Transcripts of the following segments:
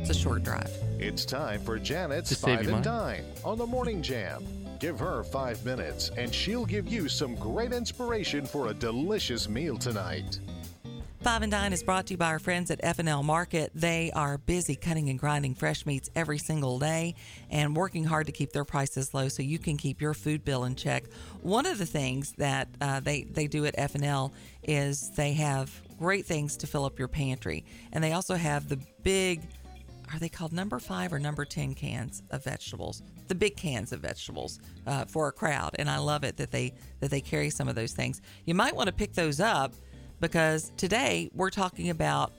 It's a short drive. It's time for Janet's To Five you and money. Dine on the Morning Jam. Give her five minutes and she'll give you some great inspiration for a delicious meal tonight. Five and Dine is brought to you by our friends at F&L Market. They are busy cutting and grinding fresh meats every single day and working hard to keep their prices low so you can keep your food bill in check. One of the things that uh, they, they do at F&L is they have great things to fill up your pantry. And they also have the big are they called number five or number 10 cans of vegetables? The big cans of vegetables uh, for a crowd. And i love it that they that they carry some of those things. You might want to pick those up because today we're talking about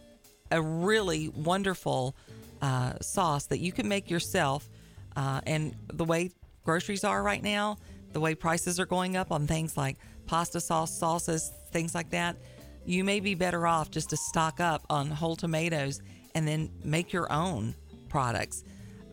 a really wonderful uh, sauce that you can make yourself uh, and the way groceries are right now the way prices are going up on things like pasta sauce sauces things like that you may be better off just to stock up on whole tomatoes and then make your own products.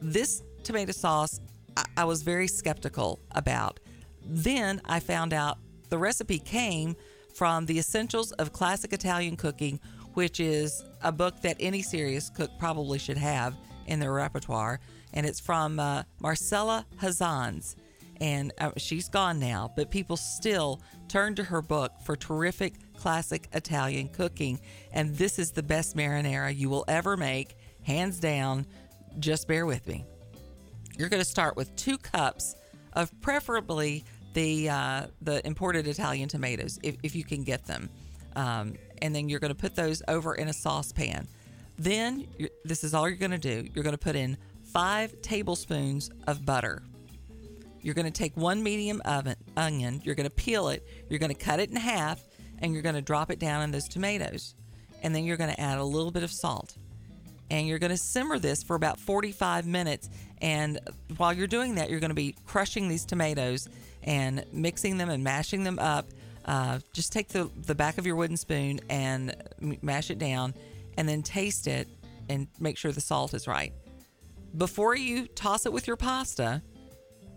This tomato sauce, I, I was very skeptical about. Then I found out the recipe came from The Essentials of Classic Italian Cooking, which is a book that any serious cook probably should have in their repertoire. And it's from uh, Marcella Hazan's and uh, she's gone now, but people still turn to her book for terrific classic Italian cooking. And this is the best marinara you will ever make, hands down. Just bear with me. You're going to start with two cups of preferably the uh, the imported Italian tomatoes, if, if you can get them. Um, and then you're going to put those over in a saucepan. Then this is all you're going to do. You're going to put in five tablespoons of butter. You're going to take one medium oven, onion, you're going to peel it, you're going to cut it in half, and you're going to drop it down in those tomatoes. And then you're going to add a little bit of salt. And you're going to simmer this for about 45 minutes. And while you're doing that, you're going to be crushing these tomatoes and mixing them and mashing them up. Uh, just take the, the back of your wooden spoon and mash it down, and then taste it and make sure the salt is right. Before you toss it with your pasta,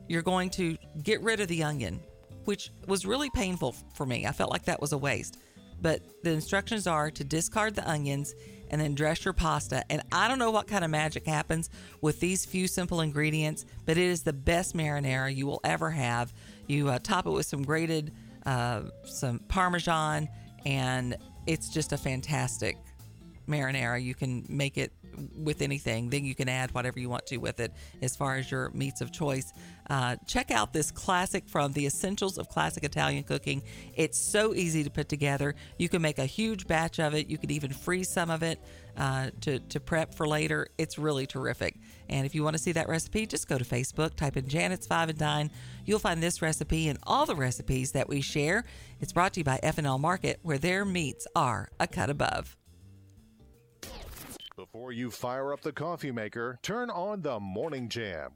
you're going to get rid of the onion, which was really painful for me. I felt like that was a waste. But the instructions are to discard the onions and then dress your pasta. And I don't know what kind of magic happens with these few simple ingredients, but it is the best marinara you will ever have. You uh, top it with some grated, uh, some Parmesan, and it's just a fantastic marinara. You can make it with anything. Then you can add whatever you want to with it as far as your meats of choice. Uh, check out this classic from the Essentials of Classic Italian Cooking. It's so easy to put together. You can make a huge batch of it. You could even freeze some of it uh, to, to prep for later. It's really terrific. And if you want to see that recipe, just go to Facebook, type in Janet's Five and Dine. You'll find this recipe and all the recipes that we share. It's brought to you by F&L Market, where their meats are a cut above. Before you fire up the coffee maker, turn on the Morning Jam